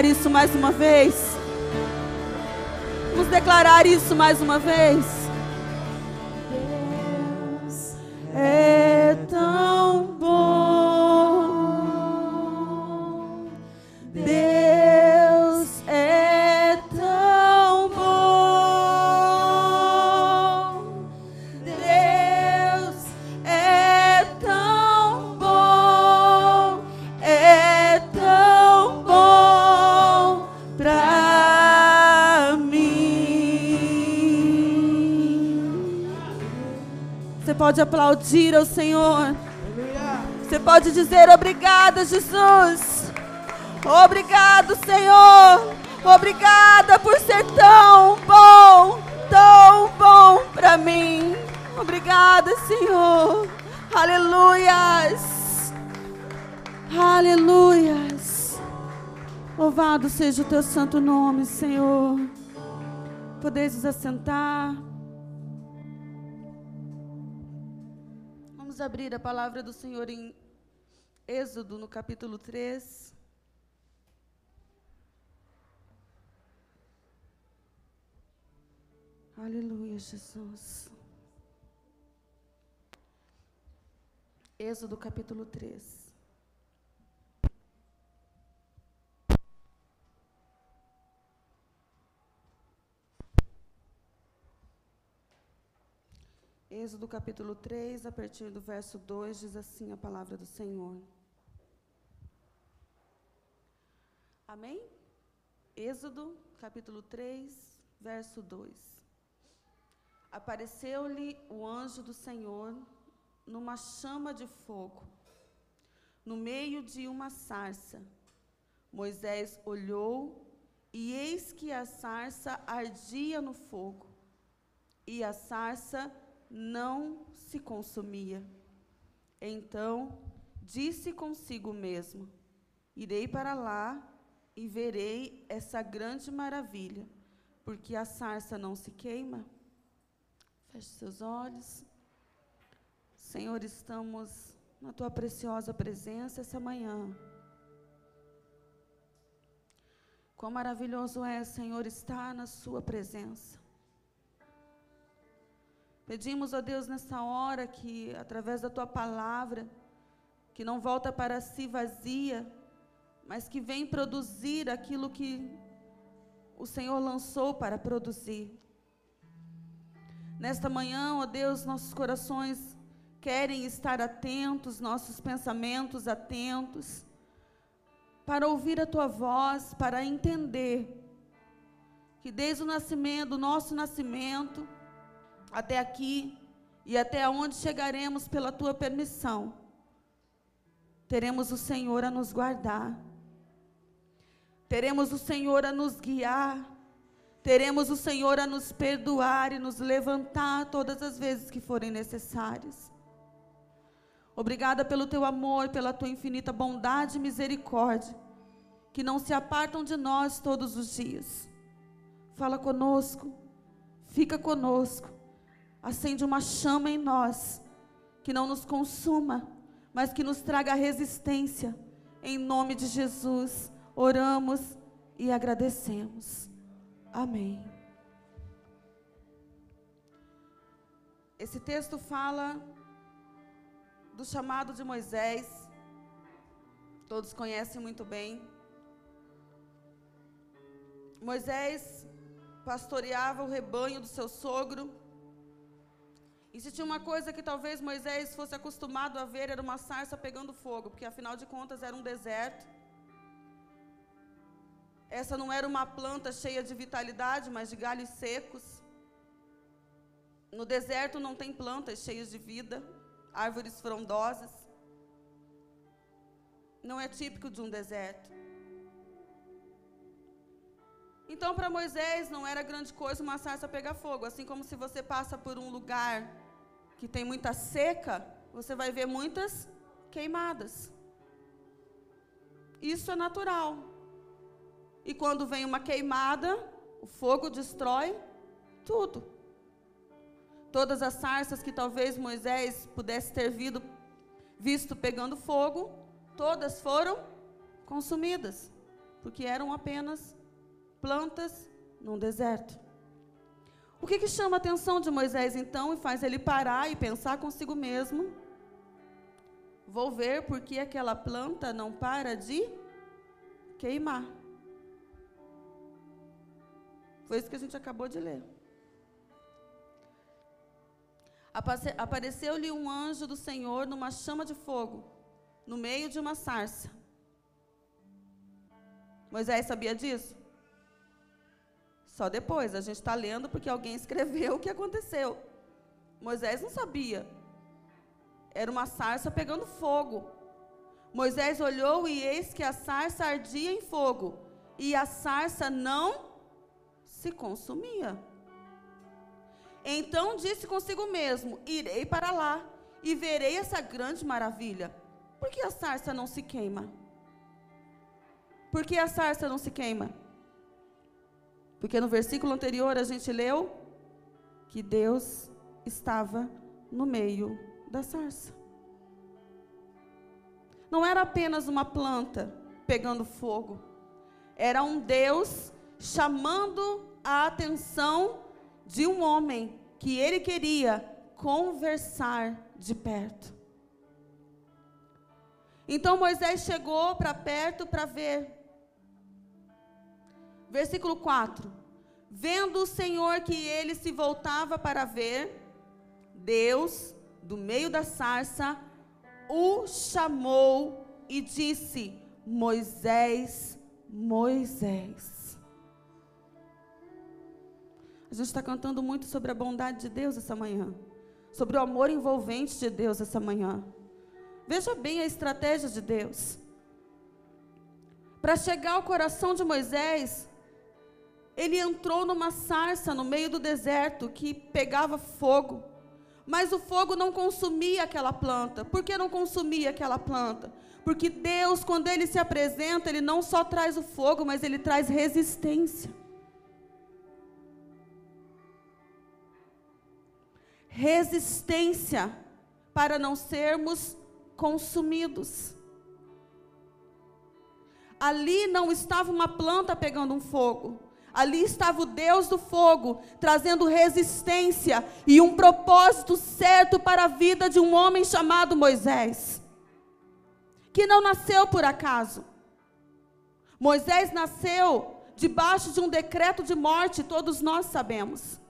declarar isso mais uma vez. Vamos declarar isso mais uma vez. Deus é tão pode aplaudir ao Senhor. Você pode dizer obrigada, Jesus. Obrigado, Senhor. Obrigada por ser tão bom, tão bom para mim. Obrigada, Senhor. Aleluias. Aleluias. Louvado seja o teu santo nome, Senhor. Podeis nos assentar. Abrir a palavra do Senhor em Êxodo, no capítulo 3. Aleluia, Jesus. Êxodo, capítulo 3. Êxodo capítulo 3, a partir do verso 2, diz assim a palavra do Senhor. Amém? Êxodo capítulo 3, verso 2. Apareceu-lhe o anjo do Senhor numa chama de fogo, no meio de uma sarça. Moisés olhou, e eis que a sarça ardia no fogo, e a sarça não se consumia. Então disse consigo mesmo: Irei para lá e verei essa grande maravilha, porque a sarça não se queima. Feche seus olhos. Senhor, estamos na tua preciosa presença essa manhã. Quão maravilhoso é, Senhor, estar na sua presença. Pedimos, ó Deus, nessa hora que, através da tua palavra, que não volta para si vazia, mas que vem produzir aquilo que o Senhor lançou para produzir. Nesta manhã, ó Deus, nossos corações querem estar atentos, nossos pensamentos atentos, para ouvir a tua voz, para entender que desde o nascimento, do nosso nascimento, até aqui e até onde chegaremos pela tua permissão, teremos o Senhor a nos guardar, teremos o Senhor a nos guiar, teremos o Senhor a nos perdoar e nos levantar todas as vezes que forem necessárias. Obrigada pelo teu amor, pela tua infinita bondade e misericórdia, que não se apartam de nós todos os dias. Fala conosco, fica conosco acende uma chama em nós, que não nos consuma, mas que nos traga resistência. Em nome de Jesus, oramos e agradecemos. Amém. Esse texto fala do chamado de Moisés. Todos conhecem muito bem. Moisés pastoreava o rebanho do seu sogro. E se tinha uma coisa que talvez Moisés fosse acostumado a ver, era uma sarça pegando fogo, porque afinal de contas era um deserto. Essa não era uma planta cheia de vitalidade, mas de galhos secos. No deserto não tem plantas cheias de vida, árvores frondosas. Não é típico de um deserto. Então, para Moisés, não era grande coisa uma sarça pegar fogo. Assim como se você passa por um lugar que tem muita seca, você vai ver muitas queimadas. Isso é natural. E quando vem uma queimada, o fogo destrói tudo. Todas as sarças que talvez Moisés pudesse ter visto, visto pegando fogo, todas foram consumidas. porque eram apenas plantas num deserto. O que, que chama a atenção de Moisés então e faz ele parar e pensar consigo mesmo? Vou ver porque aquela planta não para de queimar. Foi isso que a gente acabou de ler. Apareceu-lhe um anjo do Senhor numa chama de fogo, no meio de uma sarça. Moisés sabia disso? Só depois, a gente está lendo porque alguém escreveu o que aconteceu. Moisés não sabia. Era uma sarça pegando fogo. Moisés olhou e eis que a sarça ardia em fogo, e a sarça não se consumia. Então disse consigo mesmo: Irei para lá e verei essa grande maravilha. Por que a sarça não se queima? Por que a sarça não se queima? Porque no versículo anterior a gente leu que Deus estava no meio da sarça. Não era apenas uma planta pegando fogo, era um Deus chamando a atenção de um homem que ele queria conversar de perto. Então Moisés chegou para perto para ver. Versículo 4. Vendo o Senhor que ele se voltava para ver, Deus, do meio da sarça, o chamou e disse: Moisés, Moisés. A gente está cantando muito sobre a bondade de Deus essa manhã, sobre o amor envolvente de Deus essa manhã. Veja bem a estratégia de Deus. Para chegar ao coração de Moisés, ele entrou numa sarça no meio do deserto que pegava fogo. Mas o fogo não consumia aquela planta. Por que não consumia aquela planta? Porque Deus, quando ele se apresenta, ele não só traz o fogo, mas ele traz resistência. resistência para não sermos consumidos. Ali não estava uma planta pegando um fogo. Ali estava o Deus do fogo, trazendo resistência e um propósito certo para a vida de um homem chamado Moisés, que não nasceu por acaso. Moisés nasceu debaixo de um decreto de morte, todos nós sabemos.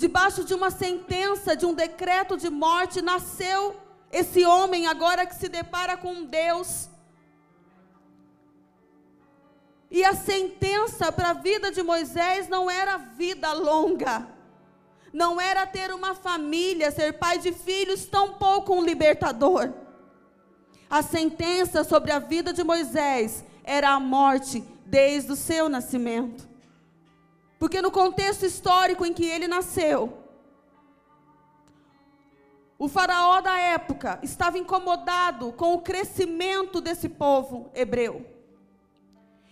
debaixo de uma sentença, de um decreto de morte, nasceu esse homem agora que se depara com Deus. E a sentença para a vida de Moisés não era vida longa, não era ter uma família, ser pai de filhos, tampouco um libertador. A sentença sobre a vida de Moisés era a morte desde o seu nascimento. Porque no contexto histórico em que ele nasceu, o faraó da época estava incomodado com o crescimento desse povo hebreu.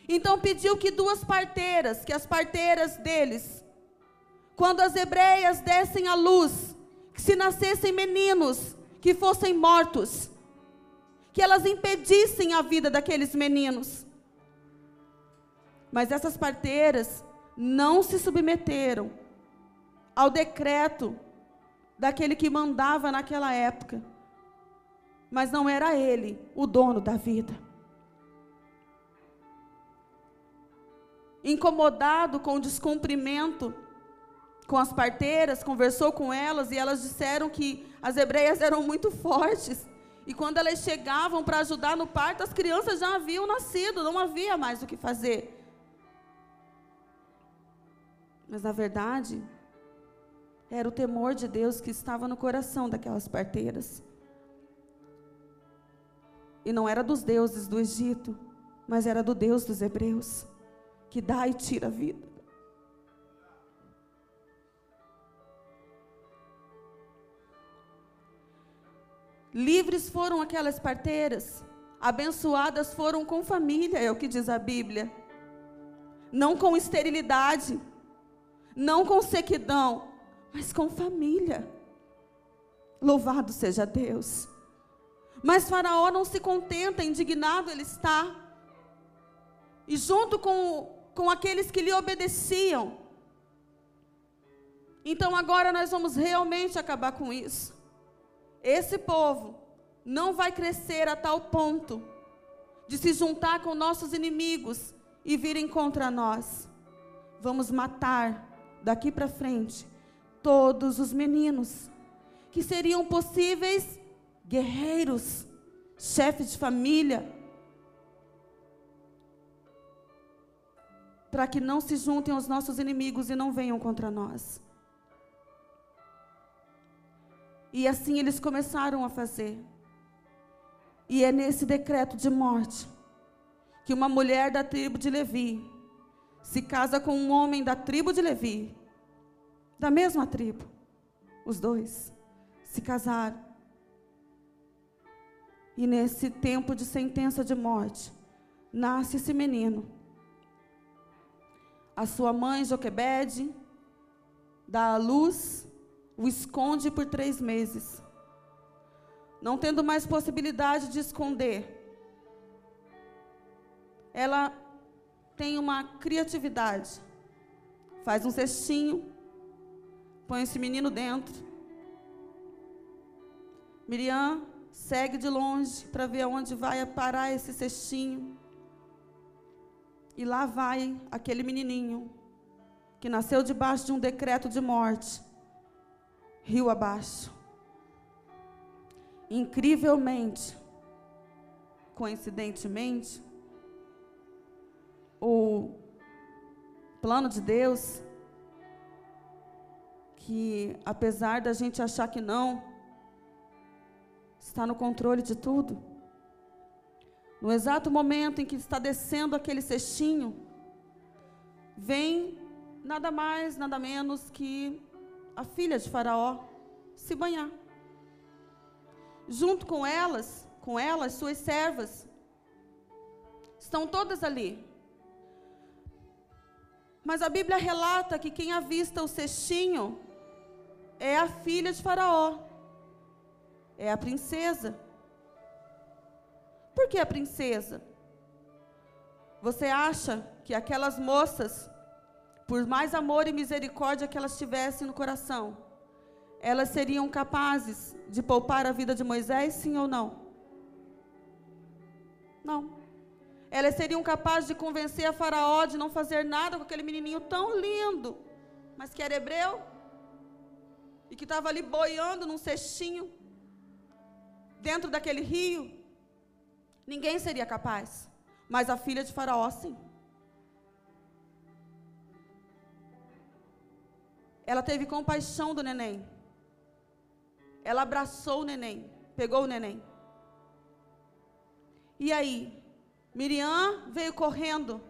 Então pediu que duas parteiras, que as parteiras deles, quando as hebreias dessem à luz, que se nascessem meninos que fossem mortos, que elas impedissem a vida daqueles meninos. Mas essas parteiras não se submeteram ao decreto daquele que mandava naquela época. Mas não era ele o dono da vida. Incomodado com o descumprimento com as parteiras, conversou com elas e elas disseram que as hebreias eram muito fortes. E quando elas chegavam para ajudar no parto, as crianças já haviam nascido, não havia mais o que fazer. Mas na verdade, era o temor de Deus que estava no coração daquelas parteiras. E não era dos deuses do Egito, mas era do Deus dos hebreus, que dá e tira a vida. Livres foram aquelas parteiras, abençoadas foram com família, é o que diz a Bíblia, não com esterilidade não com sequidão, mas com família. Louvado seja Deus. Mas Faraó não se contenta, indignado ele está. E junto com, com aqueles que lhe obedeciam. Então agora nós vamos realmente acabar com isso. Esse povo não vai crescer a tal ponto de se juntar com nossos inimigos e virem contra nós. Vamos matar daqui para frente todos os meninos que seriam possíveis guerreiros, chefes de família, para que não se juntem aos nossos inimigos e não venham contra nós. E assim eles começaram a fazer. E é nesse decreto de morte que uma mulher da tribo de Levi se casa com um homem da tribo de Levi, da mesma tribo. Os dois se casaram. E nesse tempo de sentença de morte, nasce esse menino. A sua mãe, Joquebede, dá a luz, o esconde por três meses. Não tendo mais possibilidade de esconder, ela tem uma criatividade. Faz um cestinho, põe esse menino dentro. Miriam segue de longe para ver aonde vai parar esse cestinho. E lá vai aquele menininho que nasceu debaixo de um decreto de morte, rio abaixo. Incrivelmente, coincidentemente, o plano de Deus, que apesar da gente achar que não, está no controle de tudo. No exato momento em que está descendo aquele cestinho, vem nada mais, nada menos que a filha de Faraó se banhar. Junto com elas, com elas, suas servas, estão todas ali. Mas a Bíblia relata que quem avista o cestinho é a filha de Faraó, é a princesa. Por que a princesa? Você acha que aquelas moças, por mais amor e misericórdia que elas tivessem no coração, elas seriam capazes de poupar a vida de Moisés, sim ou não? Não elas seriam capazes de convencer a Faraó de não fazer nada com aquele menininho tão lindo, mas que era hebreu, e que estava ali boiando num cestinho, dentro daquele rio. Ninguém seria capaz, mas a filha de Faraó, sim. Ela teve compaixão do neném. Ela abraçou o neném, pegou o neném. E aí, Miriam veio correndo.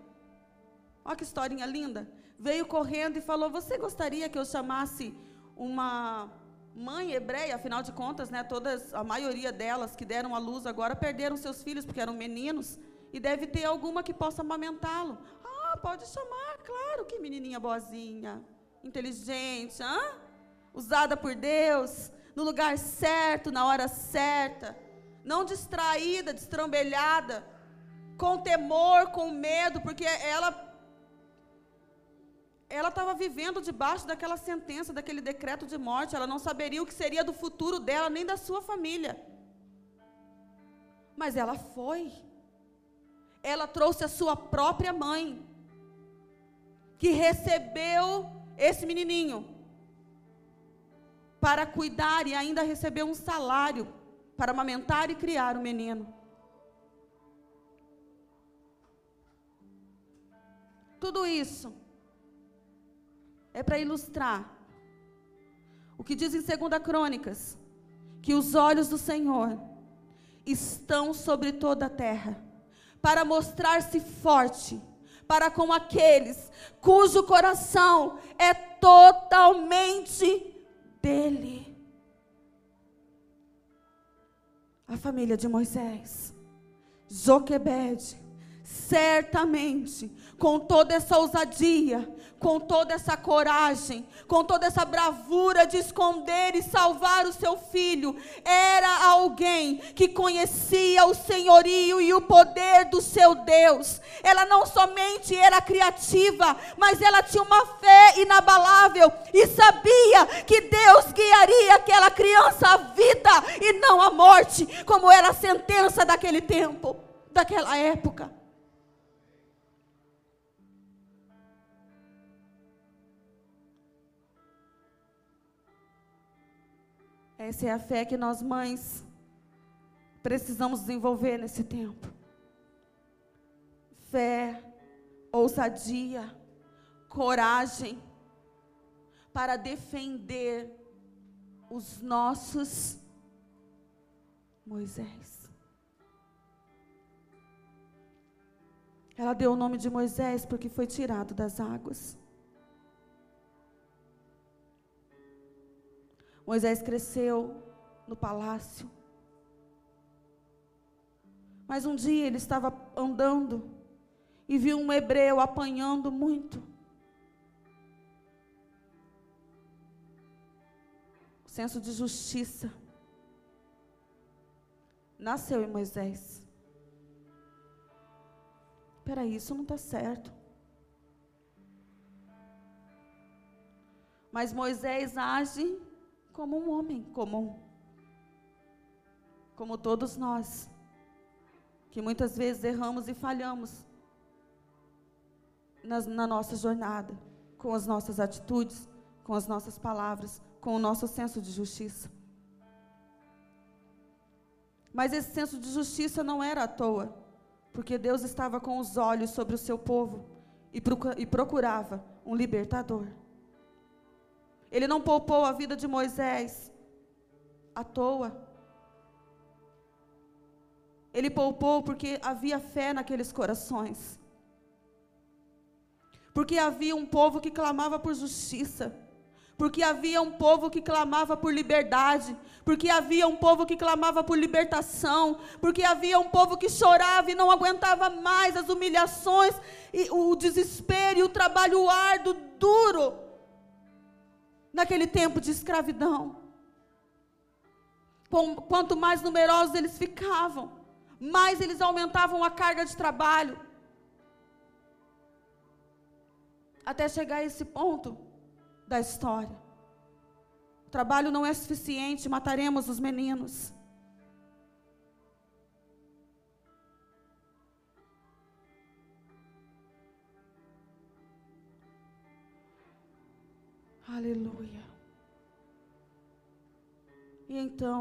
Olha que historinha linda. Veio correndo e falou: Você gostaria que eu chamasse uma mãe hebreia? Afinal de contas, né, todas, a maioria delas que deram a luz agora perderam seus filhos porque eram meninos. E deve ter alguma que possa amamentá-lo. Ah, pode chamar, claro, que menininha boazinha, inteligente, hã? usada por Deus, no lugar certo, na hora certa, não distraída, destrambelhada com temor, com medo, porque ela ela estava vivendo debaixo daquela sentença, daquele decreto de morte, ela não saberia o que seria do futuro dela, nem da sua família. Mas ela foi. Ela trouxe a sua própria mãe, que recebeu esse menininho para cuidar e ainda recebeu um salário para amamentar e criar o menino. Tudo isso é para ilustrar o que diz em 2 Crônicas, que os olhos do Senhor estão sobre toda a terra, para mostrar-se forte para com aqueles cujo coração é totalmente dele. A família de Moisés, Joquebede, certamente, com toda essa ousadia, com toda essa coragem, com toda essa bravura de esconder e salvar o seu filho, era alguém que conhecia o senhorio e o poder do seu Deus. Ela não somente era criativa, mas ela tinha uma fé inabalável e sabia que Deus guiaria aquela criança à vida e não à morte, como era a sentença daquele tempo, daquela época. Essa é a fé que nós mães precisamos desenvolver nesse tempo. Fé, ousadia, coragem para defender os nossos Moisés. Ela deu o nome de Moisés porque foi tirado das águas. Moisés cresceu no palácio. Mas um dia ele estava andando e viu um hebreu apanhando muito. O senso de justiça nasceu em Moisés. Espera isso não está certo. Mas Moisés age como um homem comum. Como todos nós, que muitas vezes erramos e falhamos na, na nossa jornada, com as nossas atitudes, com as nossas palavras, com o nosso senso de justiça. Mas esse senso de justiça não era à toa, porque Deus estava com os olhos sobre o seu povo e procurava um libertador. Ele não poupou a vida de Moisés à toa. Ele poupou porque havia fé naqueles corações. Porque havia um povo que clamava por justiça. Porque havia um povo que clamava por liberdade. Porque havia um povo que clamava por libertação. Porque havia um povo que chorava e não aguentava mais as humilhações, e o desespero e o trabalho árduo, duro naquele tempo de escravidão. Quanto mais numerosos eles ficavam, mais eles aumentavam a carga de trabalho. Até chegar a esse ponto da história. O trabalho não é suficiente, mataremos os meninos. Aleluia. E então,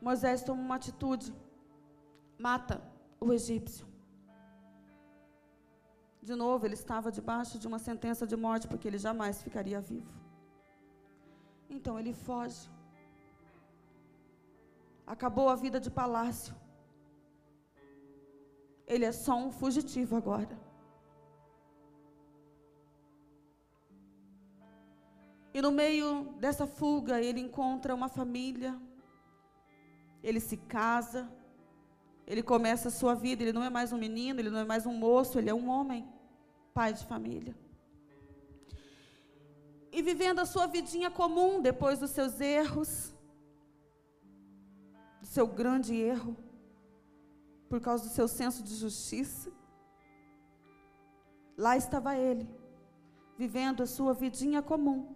Moisés toma uma atitude, mata o egípcio. De novo, ele estava debaixo de uma sentença de morte, porque ele jamais ficaria vivo. Então ele foge. Acabou a vida de palácio. Ele é só um fugitivo agora. E no meio dessa fuga, ele encontra uma família, ele se casa, ele começa a sua vida. Ele não é mais um menino, ele não é mais um moço, ele é um homem, pai de família. E vivendo a sua vidinha comum depois dos seus erros, do seu grande erro, por causa do seu senso de justiça. Lá estava ele, vivendo a sua vidinha comum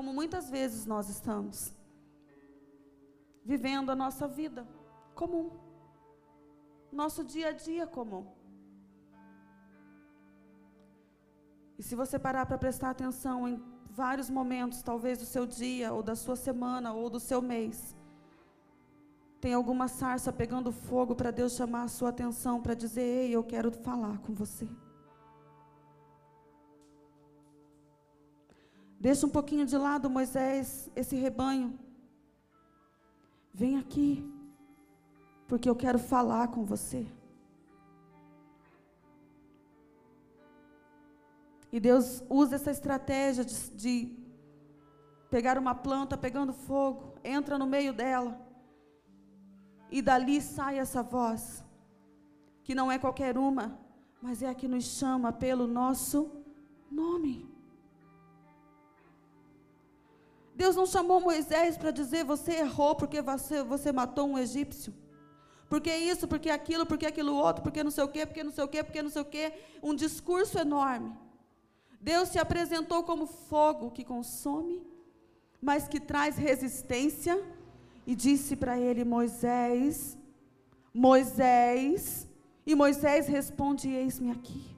como muitas vezes nós estamos, vivendo a nossa vida comum, nosso dia a dia comum. E se você parar para prestar atenção em vários momentos, talvez do seu dia, ou da sua semana, ou do seu mês, tem alguma sarça pegando fogo para Deus chamar a sua atenção, para dizer: Ei, eu quero falar com você. Deixa um pouquinho de lado, Moisés, esse rebanho. Vem aqui, porque eu quero falar com você. E Deus usa essa estratégia de, de pegar uma planta pegando fogo, entra no meio dela, e dali sai essa voz, que não é qualquer uma, mas é a que nos chama pelo nosso nome. Deus não chamou Moisés para dizer você errou porque você, você matou um egípcio. Porque isso, porque aquilo, porque aquilo outro, porque não sei o quê, porque não sei o quê, porque não sei o quê. Um discurso enorme. Deus se apresentou como fogo que consome, mas que traz resistência, e disse para ele: Moisés, Moisés, e Moisés responde: Eis-me aqui.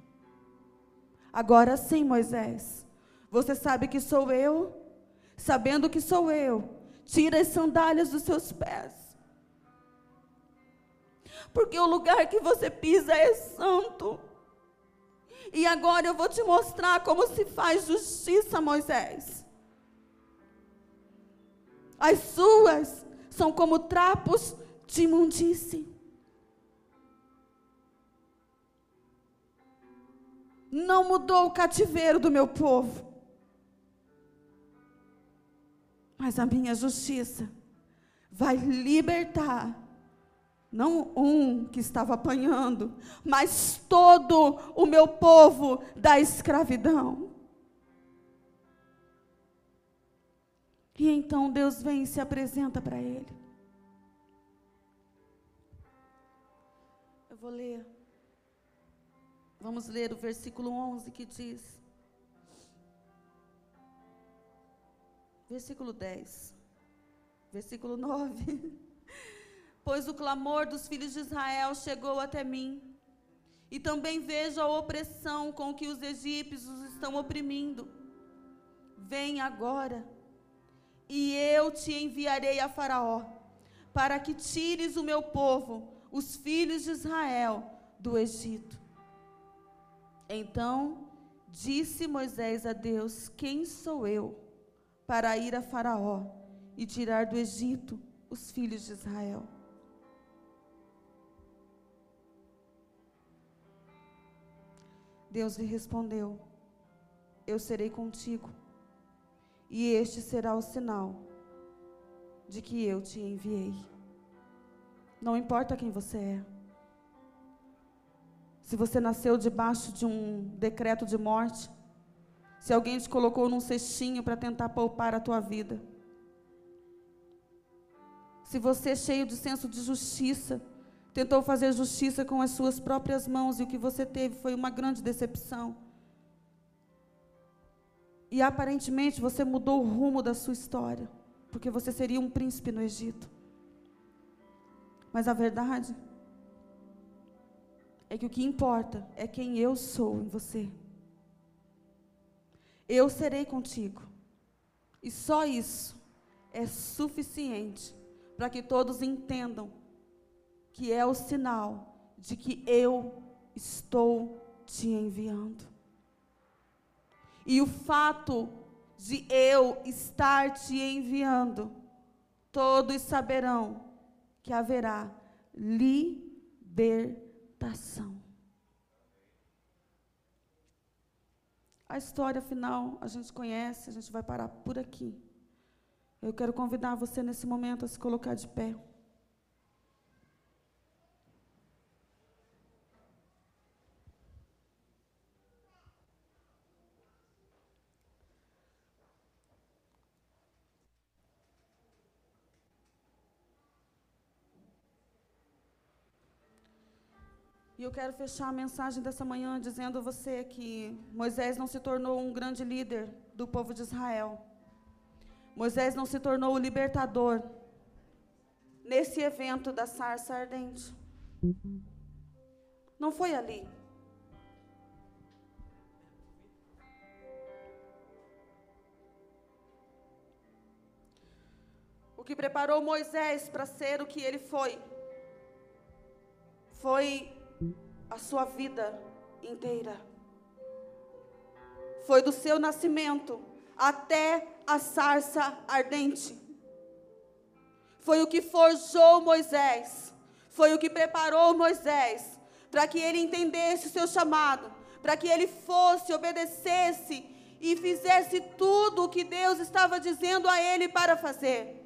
Agora sim, Moisés, você sabe que sou eu, sabendo que sou eu, tira as sandálias dos seus pés. Porque o lugar que você pisa é santo. E agora eu vou te mostrar como se faz justiça, Moisés. As suas são como trapos de imundície. Não mudou o cativeiro do meu povo. Mas a minha justiça vai libertar não um que estava apanhando, mas todo o meu povo da escravidão. E então Deus vem e se apresenta para ele. Eu vou ler. Vamos ler o versículo 11 que diz. Versículo 10. Versículo 9. pois o clamor dos filhos de Israel chegou até mim. E também vejo a opressão com que os egípcios os estão oprimindo. Vem agora, e eu te enviarei a Faraó, para que tires o meu povo, os filhos de Israel, do Egito. Então disse Moisés a Deus: Quem sou eu para ir a Faraó e tirar do Egito os filhos de Israel? Deus lhe respondeu: Eu serei contigo, e este será o sinal de que eu te enviei. Não importa quem você é. Se você nasceu debaixo de um decreto de morte, se alguém te colocou num cestinho para tentar poupar a tua vida, se você cheio de senso de justiça, tentou fazer justiça com as suas próprias mãos e o que você teve foi uma grande decepção. E aparentemente você mudou o rumo da sua história, porque você seria um príncipe no Egito. Mas a verdade é que o que importa é quem eu sou em você. Eu serei contigo. E só isso é suficiente para que todos entendam que é o sinal de que eu estou te enviando. E o fato de eu estar te enviando, todos saberão que haverá libertação. A história final a gente conhece, a gente vai parar por aqui. Eu quero convidar você nesse momento a se colocar de pé. E eu quero fechar a mensagem dessa manhã dizendo a você que Moisés não se tornou um grande líder do povo de Israel. Moisés não se tornou o libertador nesse evento da sarça ardente. Não foi ali. O que preparou Moisés para ser o que ele foi foi a sua vida inteira. Foi do seu nascimento até a sarça ardente. Foi o que forjou Moisés, foi o que preparou Moisés para que ele entendesse o seu chamado, para que ele fosse, obedecesse e fizesse tudo o que Deus estava dizendo a ele para fazer.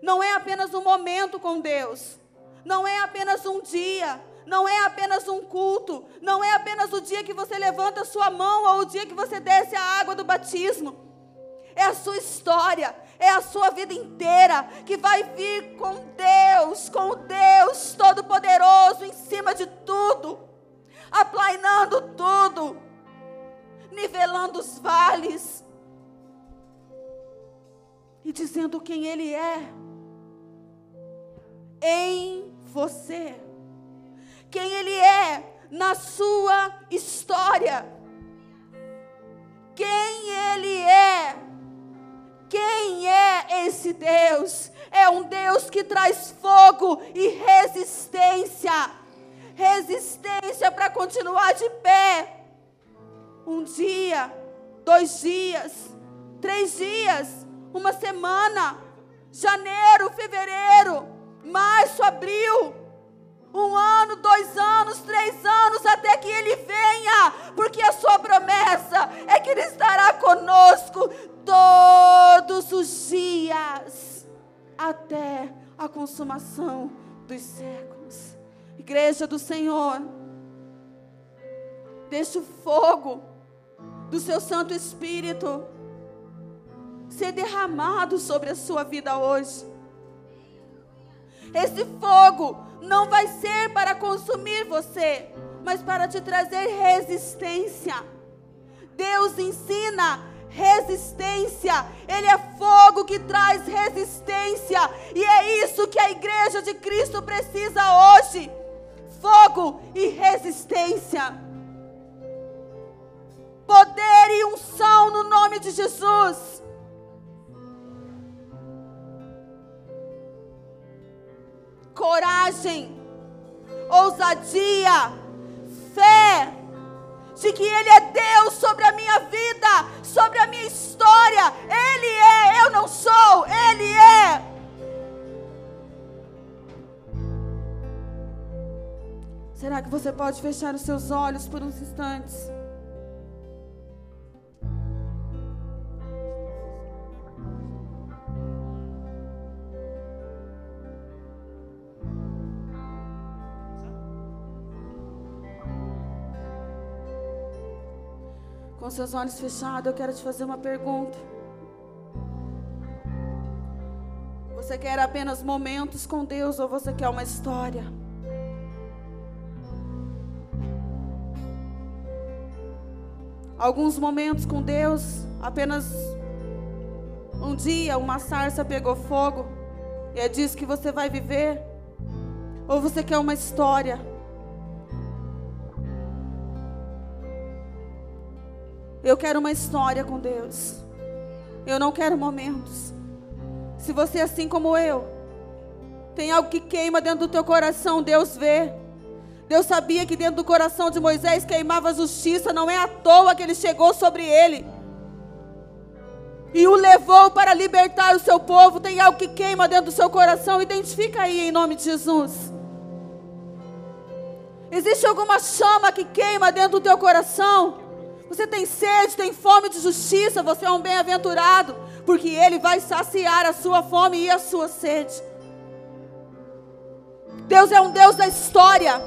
Não é apenas um momento com Deus, não é apenas um dia, não é apenas um culto, não é apenas o dia que você levanta a sua mão ou o dia que você desce a água do batismo. É a sua história, é a sua vida inteira que vai vir com Deus, com Deus Todo-Poderoso em cima de tudo, aplainando tudo, nivelando os vales. E dizendo quem Ele é em você quem Ele é na sua história. Quem Ele é. Quem é esse Deus? É um Deus que traz fogo e resistência. Resistência para continuar de pé. Um dia, dois dias, três dias, uma semana, janeiro, fevereiro, março, abril um ano, dois anos, três anos, até que Ele venha, porque a Sua promessa é que Ele estará conosco todos os dias, até a consumação dos séculos. Igreja do Senhor, deixe o fogo do Seu Santo Espírito ser derramado sobre a sua vida hoje. Esse fogo não vai ser para consumir você, mas para te trazer resistência. Deus ensina resistência, Ele é fogo que traz resistência, e é isso que a igreja de Cristo precisa hoje: fogo e resistência. Poder e unção no nome de Jesus. Coragem, ousadia, fé, de que Ele é Deus sobre a minha vida, sobre a minha história. Ele é, eu não sou, Ele é. Será que você pode fechar os seus olhos por uns instantes? Com seus olhos fechados, eu quero te fazer uma pergunta. Você quer apenas momentos com Deus ou você quer uma história? Alguns momentos com Deus, apenas um dia uma sarça pegou fogo e é disso que você vai viver? Ou você quer uma história? Eu quero uma história com Deus. Eu não quero momentos. Se você, assim como eu, tem algo que queima dentro do teu coração, Deus vê. Deus sabia que dentro do coração de Moisés queimava a justiça, não é à toa que ele chegou sobre ele e o levou para libertar o seu povo. Tem algo que queima dentro do seu coração, identifica aí em nome de Jesus. Existe alguma chama que queima dentro do teu coração? Você tem sede, tem fome de justiça, você é um bem-aventurado, porque Ele vai saciar a sua fome e a sua sede. Deus é um Deus da história,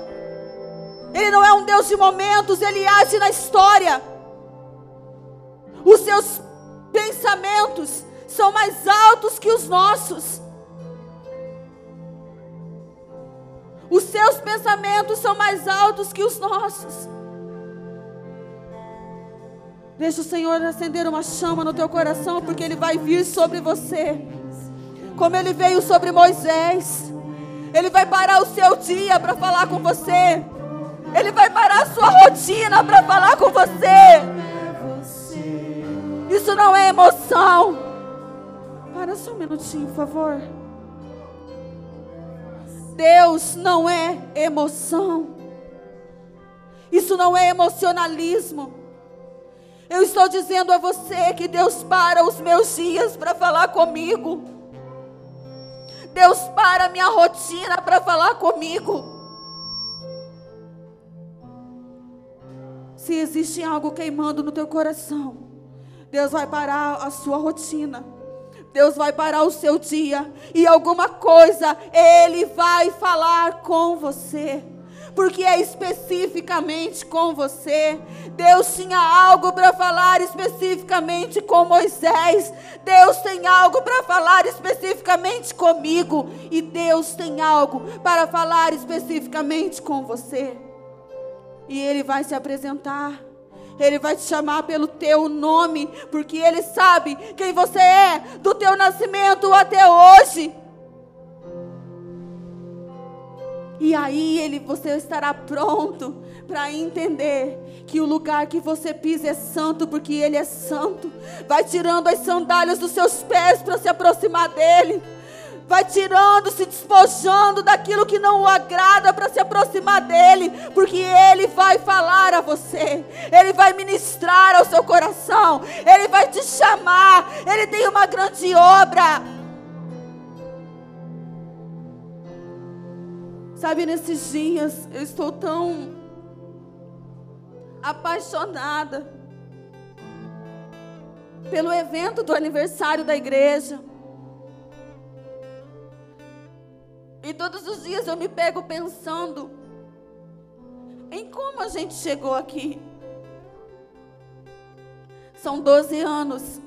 Ele não é um Deus de momentos, Ele age na história. Os seus pensamentos são mais altos que os nossos. Os seus pensamentos são mais altos que os nossos. Deixa o Senhor acender uma chama no teu coração, porque Ele vai vir sobre você, como Ele veio sobre Moisés. Ele vai parar o seu dia para falar com você. Ele vai parar a sua rotina para falar com você. Isso não é emoção. Para só um minutinho, por favor. Deus não é emoção. Isso não é emocionalismo. Eu estou dizendo a você que Deus para os meus dias para falar comigo. Deus para a minha rotina para falar comigo. Se existe algo queimando no teu coração, Deus vai parar a sua rotina. Deus vai parar o seu dia e alguma coisa Ele vai falar com você. Porque é especificamente com você. Deus tinha algo para falar especificamente com Moisés. Deus tem algo para falar especificamente comigo. E Deus tem algo para falar especificamente com você. E Ele vai se apresentar. Ele vai te chamar pelo teu nome, porque Ele sabe quem você é, do teu nascimento até hoje. E aí ele, você estará pronto para entender que o lugar que você pisa é santo, porque ele é santo. Vai tirando as sandálias dos seus pés para se aproximar dele. Vai tirando, se despojando daquilo que não o agrada para se aproximar dele, porque ele vai falar a você, ele vai ministrar ao seu coração, ele vai te chamar, ele tem uma grande obra. Sabe, nesses dias eu estou tão apaixonada pelo evento do aniversário da igreja. E todos os dias eu me pego pensando em como a gente chegou aqui. São 12 anos,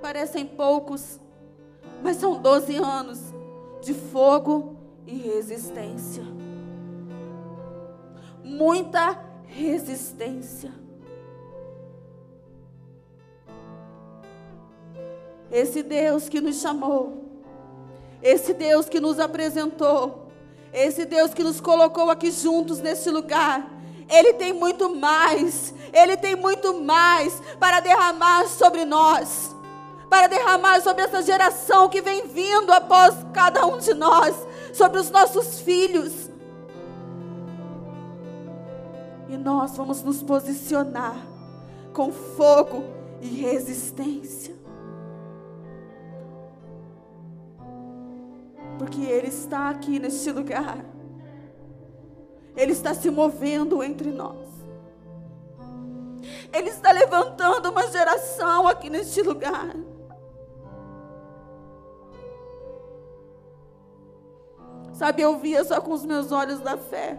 parecem poucos, mas são 12 anos de fogo e resistência. Muita resistência. Esse Deus que nos chamou, esse Deus que nos apresentou, esse Deus que nos colocou aqui juntos nesse lugar, Ele tem muito mais, Ele tem muito mais para derramar sobre nós, para derramar sobre essa geração que vem vindo após cada um de nós sobre os nossos filhos. E nós vamos nos posicionar com fogo e resistência. Porque Ele está aqui neste lugar. Ele está se movendo entre nós. Ele está levantando uma geração aqui neste lugar. Sabe, eu via só com os meus olhos da fé.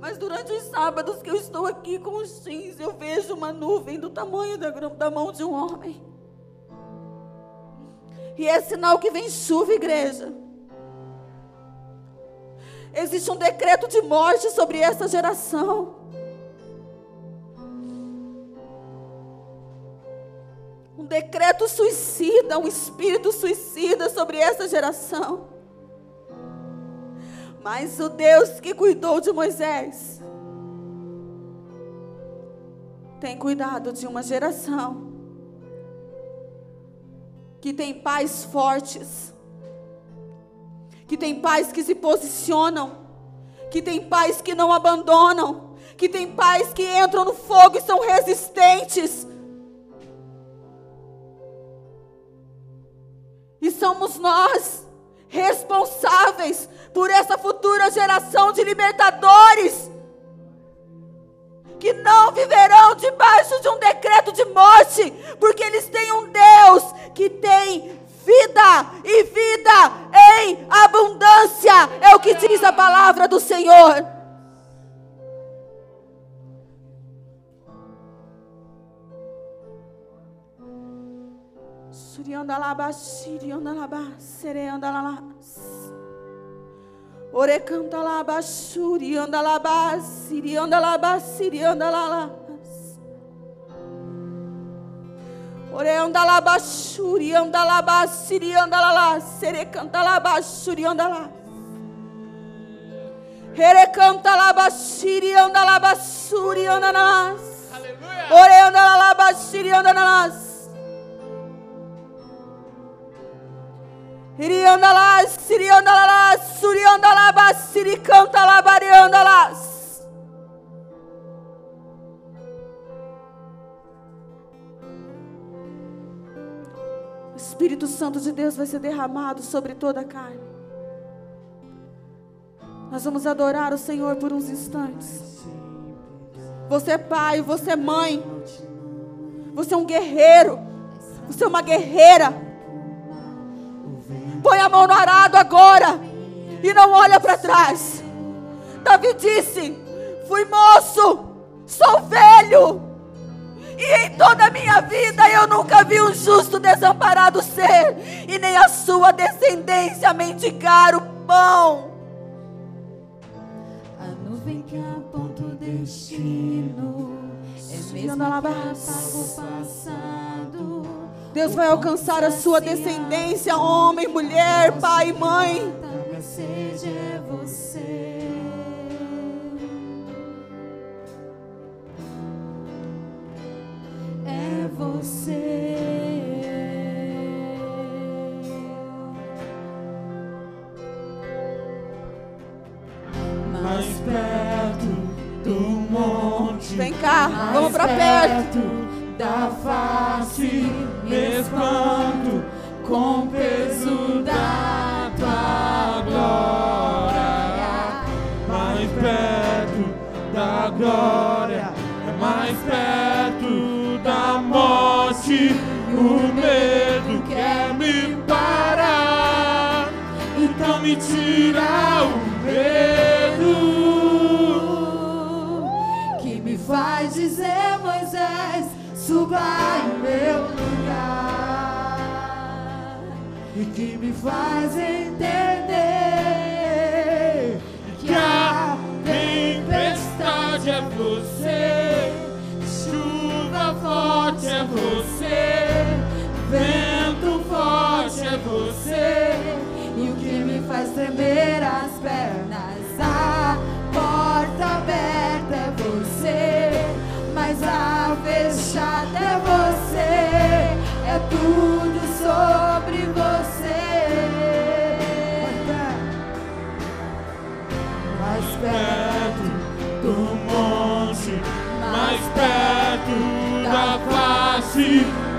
Mas durante os sábados que eu estou aqui com os sims, eu vejo uma nuvem do tamanho da, da mão de um homem. E é sinal que vem chuva, igreja. Existe um decreto de morte sobre essa geração. Um decreto suicida, um espírito suicida sobre essa geração. Mas o Deus que cuidou de Moisés tem cuidado de uma geração que tem pais fortes, que tem pais que se posicionam, que tem pais que não abandonam, que tem pais que entram no fogo e são resistentes E somos nós responsáveis por essa futura geração de libertadores que não viverão debaixo de um decreto de morte, porque eles têm um Deus que tem vida e vida em abundância, é o que diz a palavra do Senhor. Surianda laba, sirianda laba, sereanda lala. Ore canta laba, surianda laba, sirianda laba, sirianda lala. Ore anda laba, surianda laba, sirianda lala, sere canta laba, surianda lala. Ere canta laba, sirianda laba, surianda lala. Ore anda laba, sirianda lala. Iriandalas, Siriandalas, Suriandalabas, Siricantalabareandalas. O Espírito Santo de Deus vai ser derramado sobre toda a carne. Nós vamos adorar o Senhor por uns instantes. Você é pai, você é mãe. Você é um guerreiro. Você é uma guerreira. Põe a mão no arado agora. e não olha para trás. Davi disse: Fui moço, sou velho, e em toda a minha vida eu nunca vi um justo desamparado ser, e nem a sua descendência mendigar o pão. A nuvem que aponta o destino é mesmo que apaga. Deus vai alcançar a sua descendência, homem, mulher, pai, mãe. É você. É você. mais perto do monte. Vem cá, vamos para perto. Da face, me espanto com peso da tua glória. Mais perto da glória, é mais perto da morte. O medo quer me parar, então me tira o suba em meu lugar. e que me faz entender que a tempestade é você,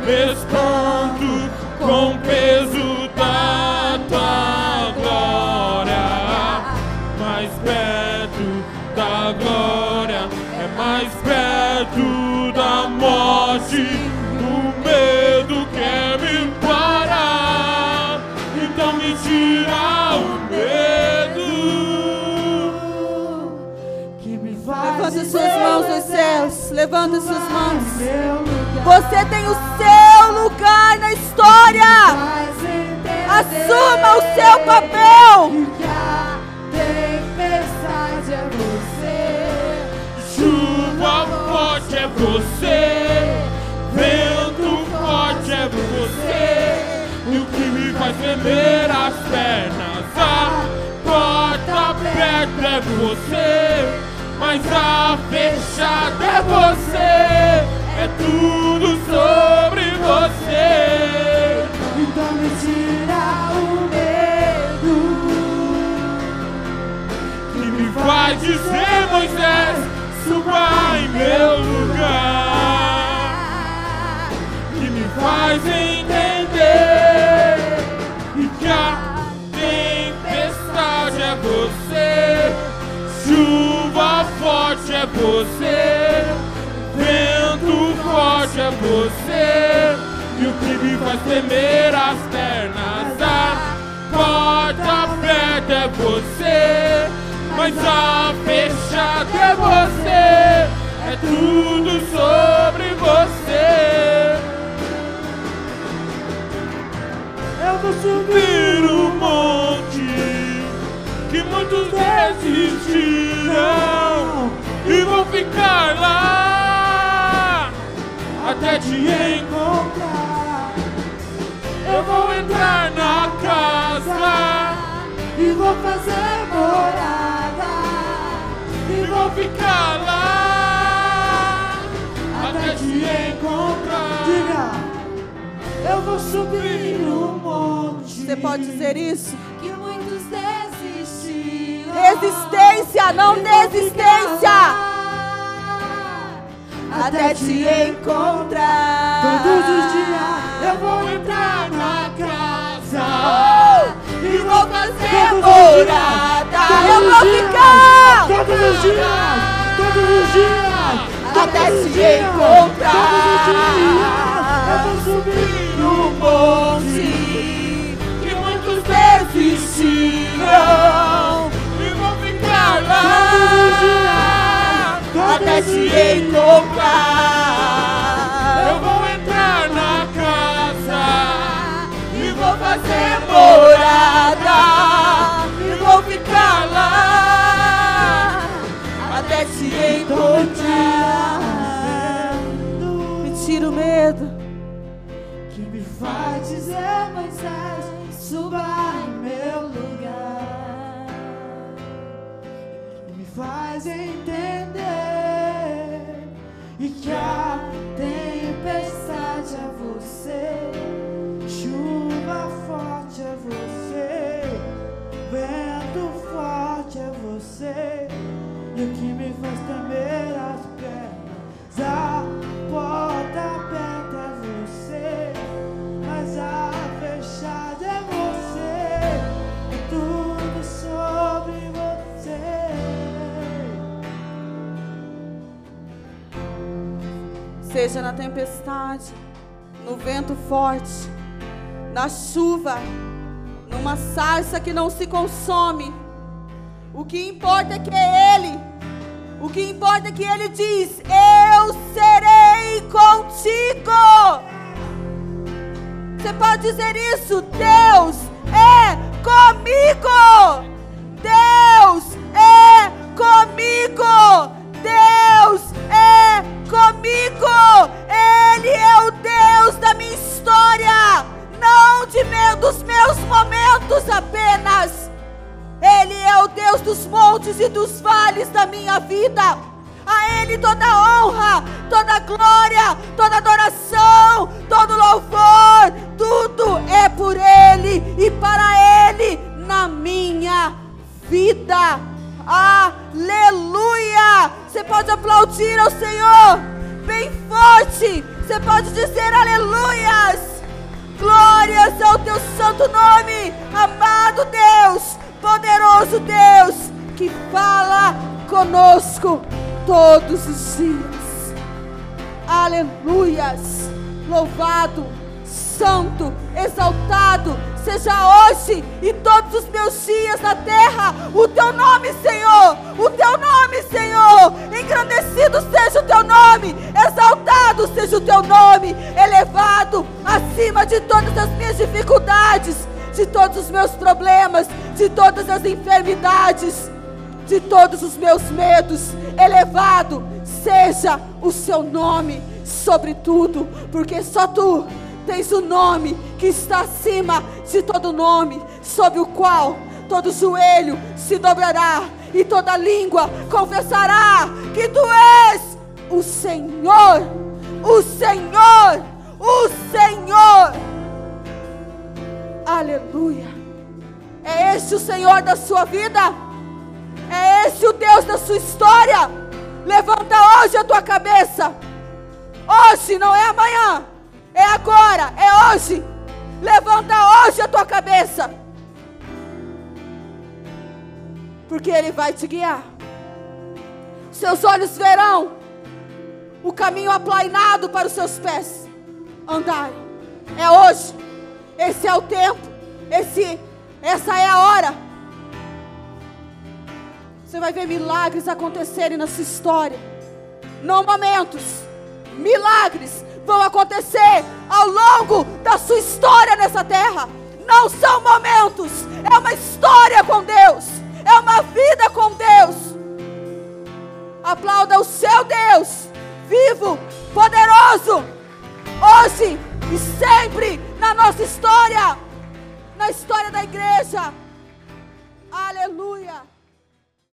espanto com peso da tua glória. Mais perto da glória, é mais perto da morte, o medo quer me parar, então me tira o medo. Que me faz Levanta suas mãos Moisés, céus. Levanta suas mãos. Você tem o seu lugar na história. Assuma o seu papel. Chuva forte é você, vento forte é você, e o que me faz tremer as pernas. A porta aberta é você, mas a fechada é você, é tudo sobre você. Então me tira o medo. que me faz dizer, Moisés, suba em meu lugar, que me faz entender. e que a tempestade é você, chuva forte é você, vento forte é você, e o que me faz tremer as pernas, a porta aberta é você, mas a fechada é você, é tudo sobre você. Eu vou subir o monte que muitos desistiram e vou ficar lá até te encontrar. Vou entrar na casa E vou fazer morada. e vou ficar lá até te encontrar. Diga, eu vou subir o monte. Você pode dizer isso? que muitos desistiram. Resistência, não desistência. Até te encontrar. Todos os dias Eu vou entrar na casa E vou fazer morada. Eu vou dias. ficar. Todos os dias, todos os dias, Até os te dias, encontrar. Todos os dias, eu vou subir No monte que muitos desistiram encontrar. Eu vou entrar na casa e vou fazer morada e vou ficar lá até te encontrar. Me tira o medo. que me faz dizer Moisés, suba em meu lugar. Que me faz entender E o que me faz temer as pernas, a porta aberta é você, mas a fechada é você, é tudo sobre você. Seja na tempestade, no vento forte, na chuva, numa sarça que não se consome. O que importa é que é Ele. O que importa é que Ele diz: Eu serei contigo. Você pode dizer isso? Deus é comigo. Deus é comigo. Deus é comigo. Ele é o Deus da minha história, não de me- dos meus momentos apenas. É o Deus dos montes e dos vales da minha vida. A Ele toda honra, toda glória, toda adoração, todo louvor, tudo é por Ele e para Ele na minha vida. Aleluia! Você pode aplaudir ao Senhor bem forte. Você pode dizer aleluias. Glórias ao teu santo nome, amado Deus, poderoso Deus, que fala conosco todos os dias. Aleluias. Louvado, santo, exaltado seja hoje e todos os meus dias na terra o teu nome, Senhor. O teu nome, Senhor. Engrandecido seja o teu nome, exaltado seja o teu nome, elevado acima de todas as minhas dificuldades, de todos os meus problemas, de todas as enfermidades de todos os meus medos, elevado seja o seu nome sobre tudo, porque só tu tens o nome que está acima de todo nome, sob o qual todo joelho se dobrará e toda língua confessará que tu és o Senhor, o Senhor, o Senhor. Aleluia. É este o Senhor da sua vida? É esse o Deus da sua história? Levanta hoje a tua cabeça. Hoje, não é amanhã. É agora, é hoje. Levanta hoje a tua cabeça. Porque Ele vai te guiar. Seus olhos verão o caminho aplainado para os seus pés andarem. É hoje. Esse é o tempo. Esse, essa é a hora. Você vai ver milagres acontecerem na sua história. Não momentos. Milagres vão acontecer ao longo da sua história nessa terra. Não são momentos. É uma história com Deus. É uma vida com Deus. Aplauda o seu Deus, vivo, poderoso, hoje e sempre na nossa história, na história da igreja. Aleluia.